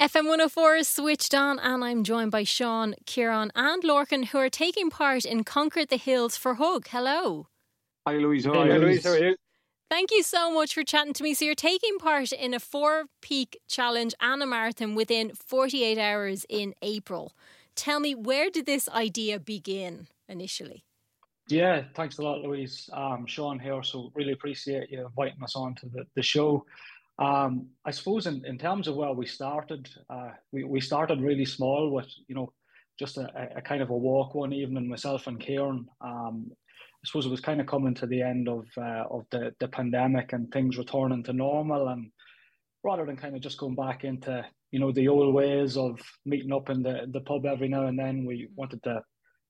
FM 104 is switched on, and I'm joined by Sean, Ciaran, and Lorcan, who are taking part in Conquer the Hills for HUGG. Hello. Hi, Louise. How are you? Louise, how are you? Thank you so much for chatting to me. So, you're taking part in a four peak challenge and a marathon within 48 hours in April. Tell me, where did this idea begin initially? Yeah, thanks a lot, Louise. Um, Sean here, so really appreciate you inviting us on to the, the show. Um, I suppose in, in terms of where we started, uh, we, we started really small with, you know, just a, a kind of a walk one evening, myself and Ciaran. Um, I suppose it was kind of coming to the end of uh, of the, the pandemic and things returning to normal. And rather than kind of just going back into, you know, the old ways of meeting up in the, the pub every now and then, we wanted to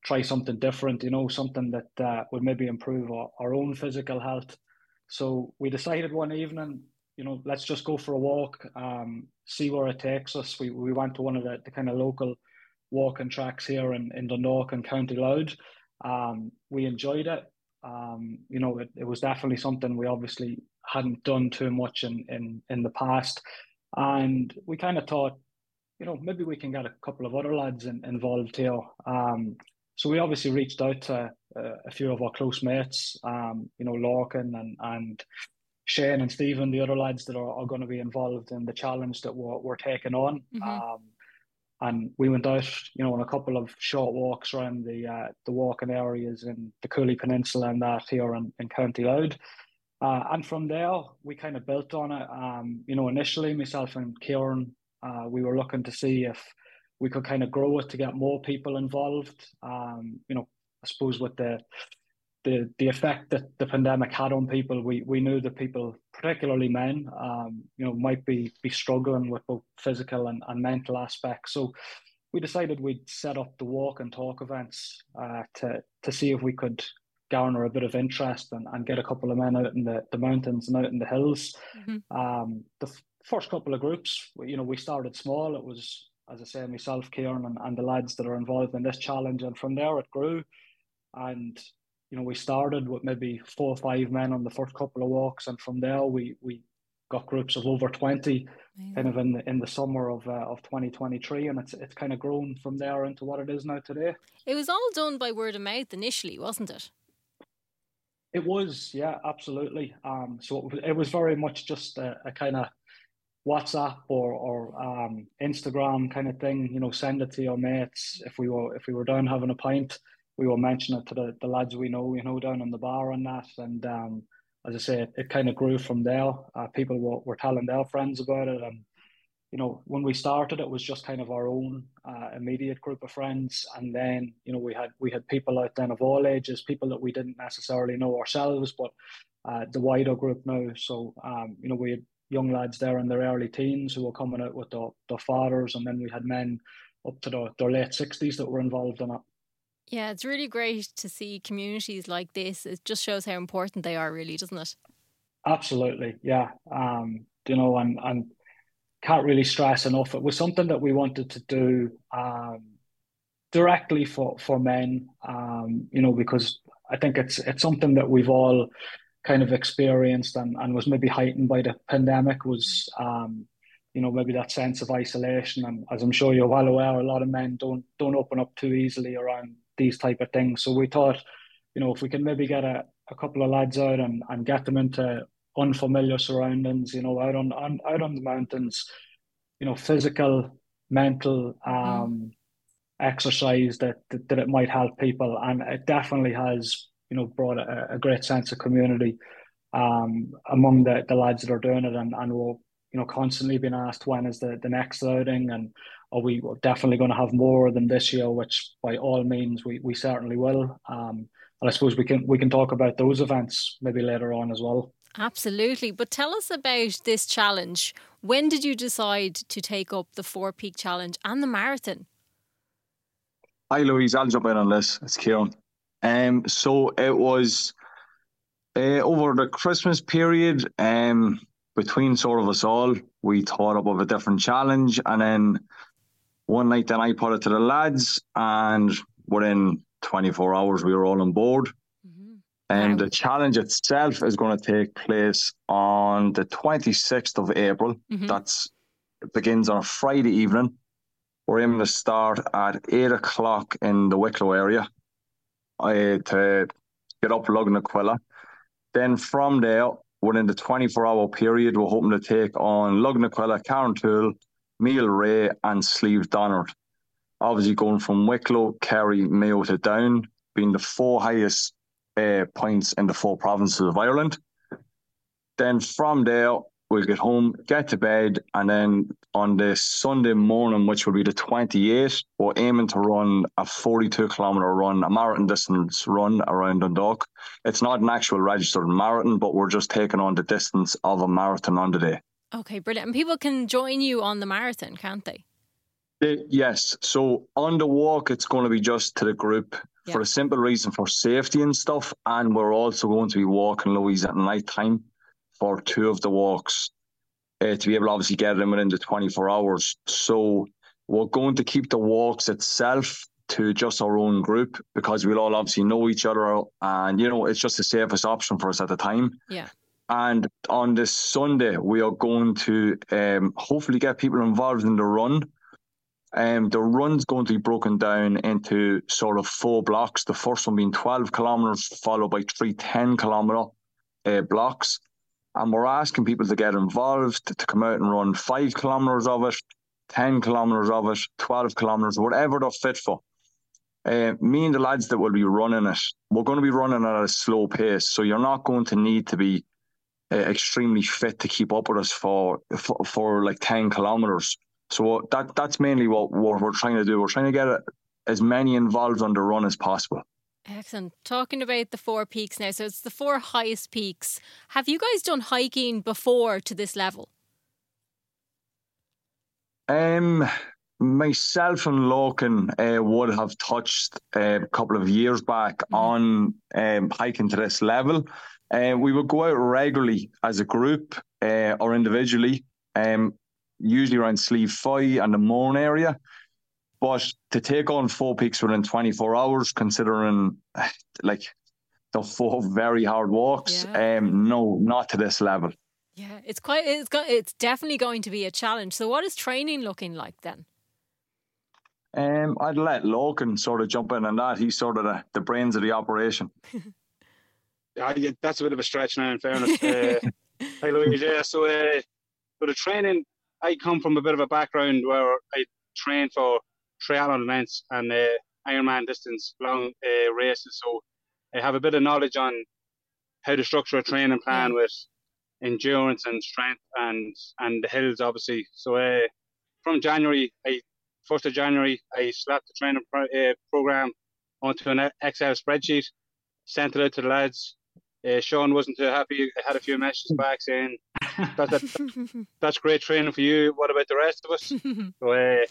try something different, you know, something that uh, would maybe improve our, our own physical health. So we decided one evening you know, let's just go for a walk, um, see where it takes us. We we went to one of the, the kind of local walking tracks here in, in Dundalk and County Louth. Um, we enjoyed it. Um, you know, it, it was definitely something we obviously hadn't done too much in, in, in the past. And we kind of thought, you know, maybe we can get a couple of other lads in, involved here. Um, so we obviously reached out to uh, a few of our close mates, um, you know, Lorcan and, and Shane and Stephen, the other lads that are, are going to be involved in the challenge that we're, we're taking on. Mm-hmm. Um, and we went out, you know, on a couple of short walks around the uh, the walking areas in the Cooley Peninsula and that here in, in County Louth. Uh, and from there, we kind of built on it. Um, you know, initially, myself and Ciaran, uh, we were looking to see if we could kind of grow it to get more people involved. Um, you know, I suppose with the the the effect that the pandemic had on people, we we knew that people, particularly men, um, you know, might be be struggling with both physical and, and mental aspects. So we decided we'd set up the walk and talk events uh, to to see if we could garner a bit of interest and, and get a couple of men out in the, the mountains and out in the hills. Mm-hmm. Um, the f- first couple of groups, you know, we started small. It was, as I say, myself, Ciaran, and, and the lads that are involved in this challenge, and from there it grew. And you know, we started with maybe four or five men on the first couple of walks, and from there we we got groups of over twenty, yeah. kind of in the in the summer of uh, of twenty twenty three, and it's it's kind of grown from there into what it is now today. It was all done by word of mouth initially, wasn't it? It was, yeah, absolutely. Um, so it was, it was very much just a, a kind of WhatsApp or or um, Instagram kind of thing. You know, send it to your mates if we were if we were down having a pint we were mentioning it to the, the lads we know, you know, down on the bar and that. And um, as I say, it, it kind of grew from there. Uh, people were, were telling their friends about it. And, you know, when we started, it was just kind of our own uh, immediate group of friends. And then, you know, we had we had people out then of all ages, people that we didn't necessarily know ourselves, but uh, the wider group now. So, um, you know, we had young lads there in their early teens who were coming out with their, their fathers. And then we had men up to their, their late 60s that were involved in it. Yeah, it's really great to see communities like this. It just shows how important they are, really, doesn't it? Absolutely, yeah. Um, you know, and and can't really stress enough. It was something that we wanted to do um, directly for for men. Um, you know, because I think it's it's something that we've all kind of experienced and, and was maybe heightened by the pandemic was um, you know maybe that sense of isolation and as I'm sure you're well aware a lot of men don't don't open up too easily around these type of things. So we thought, you know, if we can maybe get a, a couple of lads out and, and get them into unfamiliar surroundings, you know, out on, on out on the mountains, you know, physical, mental um, exercise that, that, that it might help people, and it definitely has, you know, brought a, a great sense of community um, among the, the lads that are doing it, and and we're you know constantly being asked when is the, the next outing and are we definitely going to have more than this year, which by all means we, we certainly will. Um, and I suppose we can we can talk about those events maybe later on as well. Absolutely. But tell us about this challenge. When did you decide to take up the Four Peak Challenge and the marathon? Hi, Louise. I'll jump in on this. It's Ciaran. Um, so it was uh, over the Christmas period. Um, between sort of us all, we thought up of a different challenge, and then one night, then I put it to the lads, and within 24 hours, we were all on board. Mm-hmm. And wow. the challenge itself is going to take place on the 26th of April. Mm-hmm. That's begins on a Friday evening. We're aiming to start at eight o'clock in the Wicklow area uh, to get up Lugnaquilla. Then from there, within the 24 hour period, we're hoping to take on Lugnaquilla, Carrauntoohil, Mweelrea, and Slieve Donard. Obviously, going from Wicklow, Kerry, Mayo to Down, being the four highest uh, points in the four provinces of Ireland. Then from there, we'll get home, get to bed, and then on the Sunday morning, which will be the 28th, we're aiming to run a 42 kilometre run, a marathon distance run around Dundalk. It's not an actual registered marathon, but we're just taking on the distance of a marathon on the day. Okay, brilliant. And people can join you on the marathon, can't they? Uh, yes. So on the walk, it's going to be just to the group yeah. for a simple reason for safety and stuff. And we're also going to be walking Louise at night time for two of the walks uh, to be able to obviously get them within the 24 hours. So we're going to keep the walks itself to just our own group because we'll all obviously know each other and you know it's just the safest option for us at the time. Yeah. And on this Sunday, we are going to um, hopefully get people involved in the run. Um, the run's going to be broken down into sort of four blocks. The first one being 12 kilometres, followed by three 10 kilometre uh, blocks. And we're asking people to get involved, to, come out and run five kilometres of it, 10 kilometres of it, 12 kilometres, whatever they're fit for. Uh, me and the lads that will be running it, we're going to be running at a slow pace. So you're not going to need to be uh, extremely fit to keep up with us for, for, for like 10 kilometres. So that that's mainly what, what we're trying to do. We're trying to get as many involved on the run as possible. Excellent. Talking about the four peaks now, so it's the four highest peaks. Have you guys done hiking before to this level? Um, myself and Lorcan uh, would have touched uh, a couple of years back mm-hmm. on um, hiking to this level. Uh, we would go out regularly as a group uh, or individually, um, usually around Slieve Foy and the Mourne area. But to take on four peaks within 24 hours, considering like the four very hard walks, yeah. um, no, not to this level. Yeah, it's quite. It's got. It's definitely going to be a challenge. So, what is training looking like then? Um, I'd let Lorcan sort of jump in on that. He's sort of the, the brains of the operation. yeah, that's a bit of a stretch now. In fairness, uh, hey Louise, yeah. So, uh, for the training, I come from a bit of a background where I trained for triathlon events and uh, Ironman distance long uh, races. So I have a bit of knowledge on how to structure a training plan with endurance and strength and and the hills obviously. So uh, from January, I first of January, I slapped the training pro- uh, program onto an Excel spreadsheet, sent it out to the lads. Uh, Sean wasn't too happy. I had a few messages back saying that, that, that's great training for you. What about the rest of us? so uh,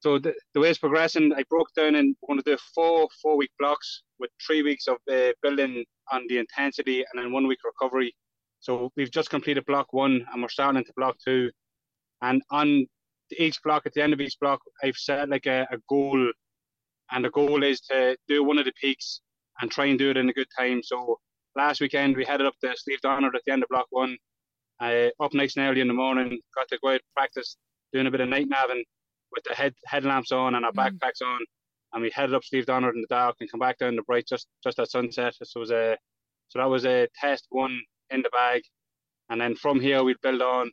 so the, the way it's progressing, I broke down and we're going to do four four week blocks with three weeks of uh, building on the intensity and then one week recovery. So we've just completed block one and we're starting into block two. And on each block, at the end of each block, I've set like a, a goal, and the goal is to do one of the peaks and try and do it in a good time. So last weekend we headed up to Slieve Donard at the end of block one. Uh, up nice and early in the morning, got to go out practice doing a bit of night naving with the head headlamps on and our mm. backpacks on, and we headed up Slieve Donard in the dark and come back down the bright just just at sunset. So was a so that was a test one in the bag, and then from here we'll build on.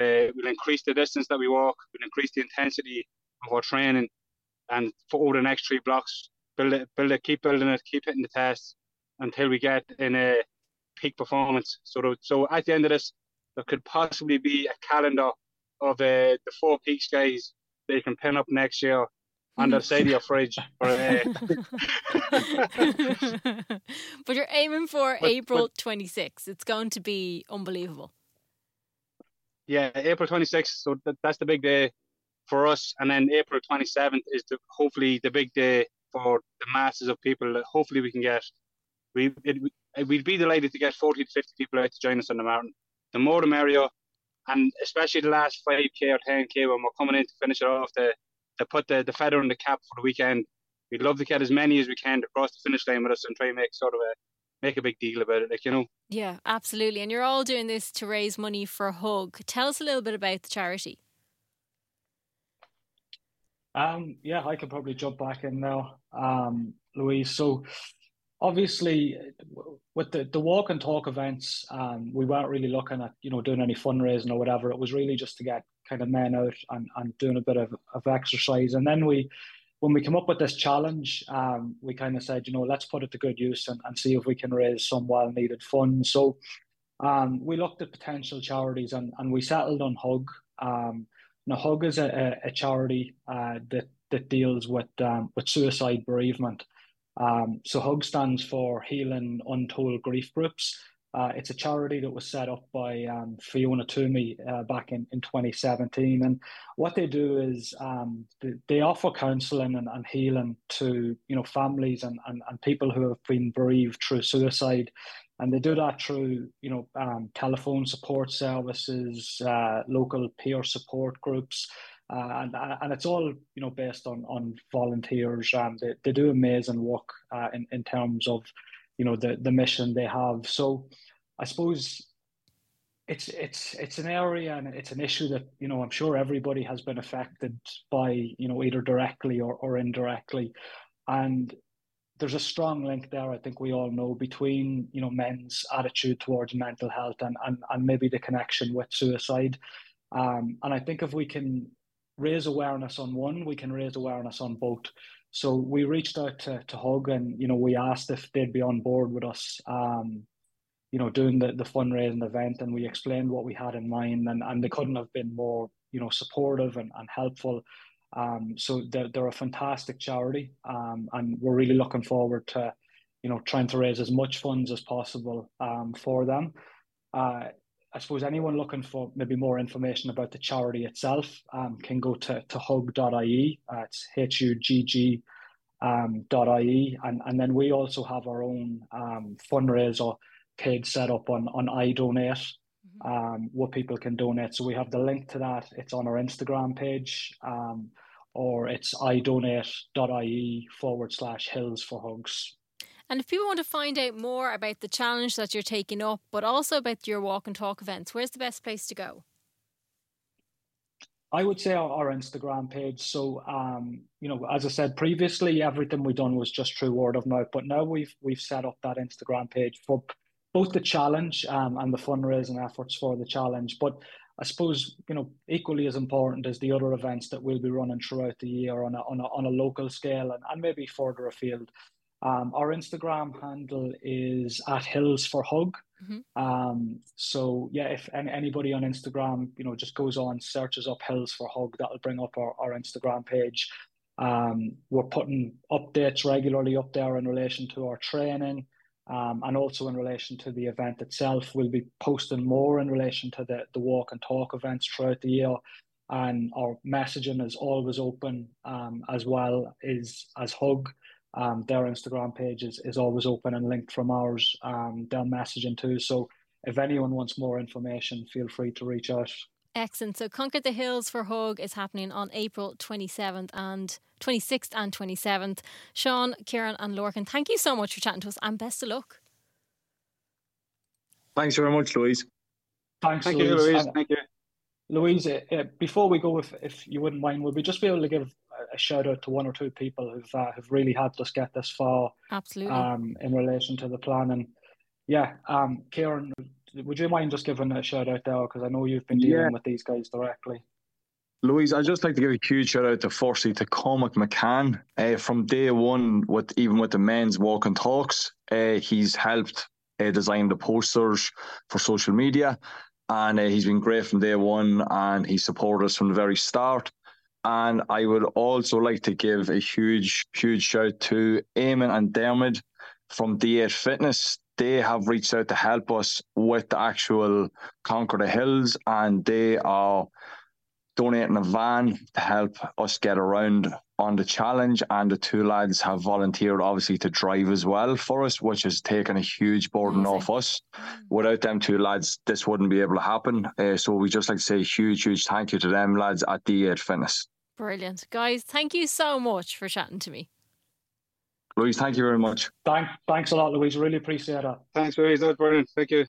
We'll uh, we'll increase the distance that we walk. We'll increase the intensity of our training, and for over the next three blocks, build it, build it, keep building it, keep hitting the tests until we get in a peak performance. So so at the end of this, there could possibly be a calendar of uh, the four peaks guys you can pin up next year on the side of your fridge. For, uh... but you're aiming for but, April but, 26th. It's going to be unbelievable. Yeah, April 26th. So that, that's the big day for us. And then April 27th is the, hopefully the big day for the masses of people that hopefully we can get. We, it, we'd be delighted to get 40 to 50 people out to join us on the mountain. The more the merrier and especially the last 5K or 10K when we're coming in to finish it off, to, to put the, the feather in the cap for the weekend. We'd love to get as many as we can across the finish line with us and try and make sort of a make a big deal about it, like you know. Yeah, absolutely. And you're all doing this to raise money for HUGG. Tell us a little bit about the charity. Um, yeah, I could probably jump back in now, um, Louise. So obviously with the, the walk and talk events, um, we weren't really looking at, you know, doing any fundraising or whatever. It was really just to get kind of men out and, and doing a bit of, of exercise. And then we, when we came up with this challenge, um, we kind of said, you know, let's put it to good use and, and see if we can raise some well needed funds. So um, we looked at potential charities and, and we settled on HUGG. Um, now, HUGG is a, a charity uh, that, that deals with, um, with suicide bereavement. Um, so HUGG stands for Healing Untold Grief Groups. Uh, it's a charity that was set up by um, Fiona Toomey uh, back in, in 2017. And what they do is um, they, they, offer counselling and, and, healing to you know families and, and, and, people who have been bereaved through suicide. And they do that through you know um, telephone support services, uh, local peer support groups, uh, and and it's all you know based on on volunteers. Um, they they do amazing work uh, in in terms of you know the the mission they have. So I suppose it's it's it's an area and it's an issue that you know I'm sure everybody has been affected by you know either directly or, or indirectly, and there's a strong link there. I think we all know between you know men's attitude towards mental health and and, and maybe the connection with suicide. Um, and I think if we can raise awareness on one, we can raise awareness on both. So we reached out to, to HUGG and, you know, we asked if they'd be on board with us, um, you know, doing the, the fundraising event and we explained what we had in mind and, and they couldn't have been more, you know, supportive and, and helpful. Um, so they're, they're a fantastic charity um, and we're really looking forward to, you know, trying to raise as much funds as possible um, for them. Uh, I suppose anyone looking for maybe more information about the charity itself um, can go to, to hugg.ie. Uh, it's H U G G um, .ie. And, and then we also have our own um, fundraiser page set up on, on iDonate mm-hmm. um, where people can donate. So we have the link to that. It's on our Instagram page um, or it's idonate.ie forward slash hills for hugs. And if people want to find out more about the challenge that you're taking up, but also about your walk and talk events, where's the best place to go? I would say our, our Instagram page. So, um, you know, as I said previously, everything we've done was just through word of mouth. But now we've we've set up that Instagram page for both the challenge um, and the fundraising efforts for the challenge. But I suppose you know equally as important as the other events that we'll be running throughout the year on a on a, on a local scale and, and maybe further afield. Um, our Instagram handle is at Hills for Hug. Mm-hmm. Um, so yeah, if any, anybody on Instagram, you know, just goes on searches up Hills for Hug, that'll bring up our, our Instagram page. Um, we're putting updates regularly up there in relation to our training. Um, and also in relation to the event itself, we'll be posting more in relation to the, the walk and talk events throughout the year. And our messaging is always open um, as well as as HUGG. Um, their Instagram page is, is always open and linked from ours. Um, they're messaging too. So if anyone wants more information, feel free to reach out. Excellent. So Conquer the Hills for Hug is happening on April 27th and 26th and 27th. Sean, Ciaran, and Lorcan, thank you so much for chatting to us and best of luck. Thanks very much, Louise. Thanks, thank Louise. You, Louise. Thank you. Louise, uh, before we go, if, if you wouldn't mind, would we just be able to give a shout out to one or two people who've uh, have really helped us get this far. Absolutely. Um, in relation to the plan, and yeah, um, Ciaran, would you mind just giving a shout out there because I know you've been dealing yeah. with these guys directly. Louise, I'd just like to give a huge shout out to firstly to Cormac McCann. Uh, from day one, with even with the men's walk and talks, uh, he's helped uh, design the posters for social media, and uh, he's been great from day one, and he supported us from the very start. And I would also like to give a huge, huge shout to Eamon and Dermot from D8 Fitness. They have reached out to help us with the actual Conquer the Hills, and they are donating a van to help us get around on the challenge. And the two lads have volunteered, obviously, to drive as well for us, which has taken a huge burden Amazing. off us. Without them two lads, this wouldn't be able to happen. Uh, so we just like to say a huge, huge thank you to them lads at D8 Fitness. Brilliant. Guys, thank you so much for chatting to me. Louise, thank you very much. Thank, thanks a lot, Louise. Really appreciate it. Thanks, Louise. That was brilliant. Thank you.